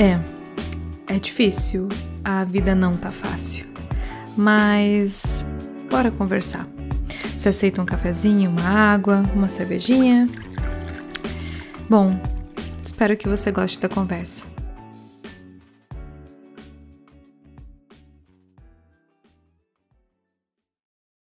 É, é difícil. A vida não tá fácil. Mas bora conversar. Você aceita um cafezinho, uma água, uma cervejinha? Bom, espero que você goste da conversa.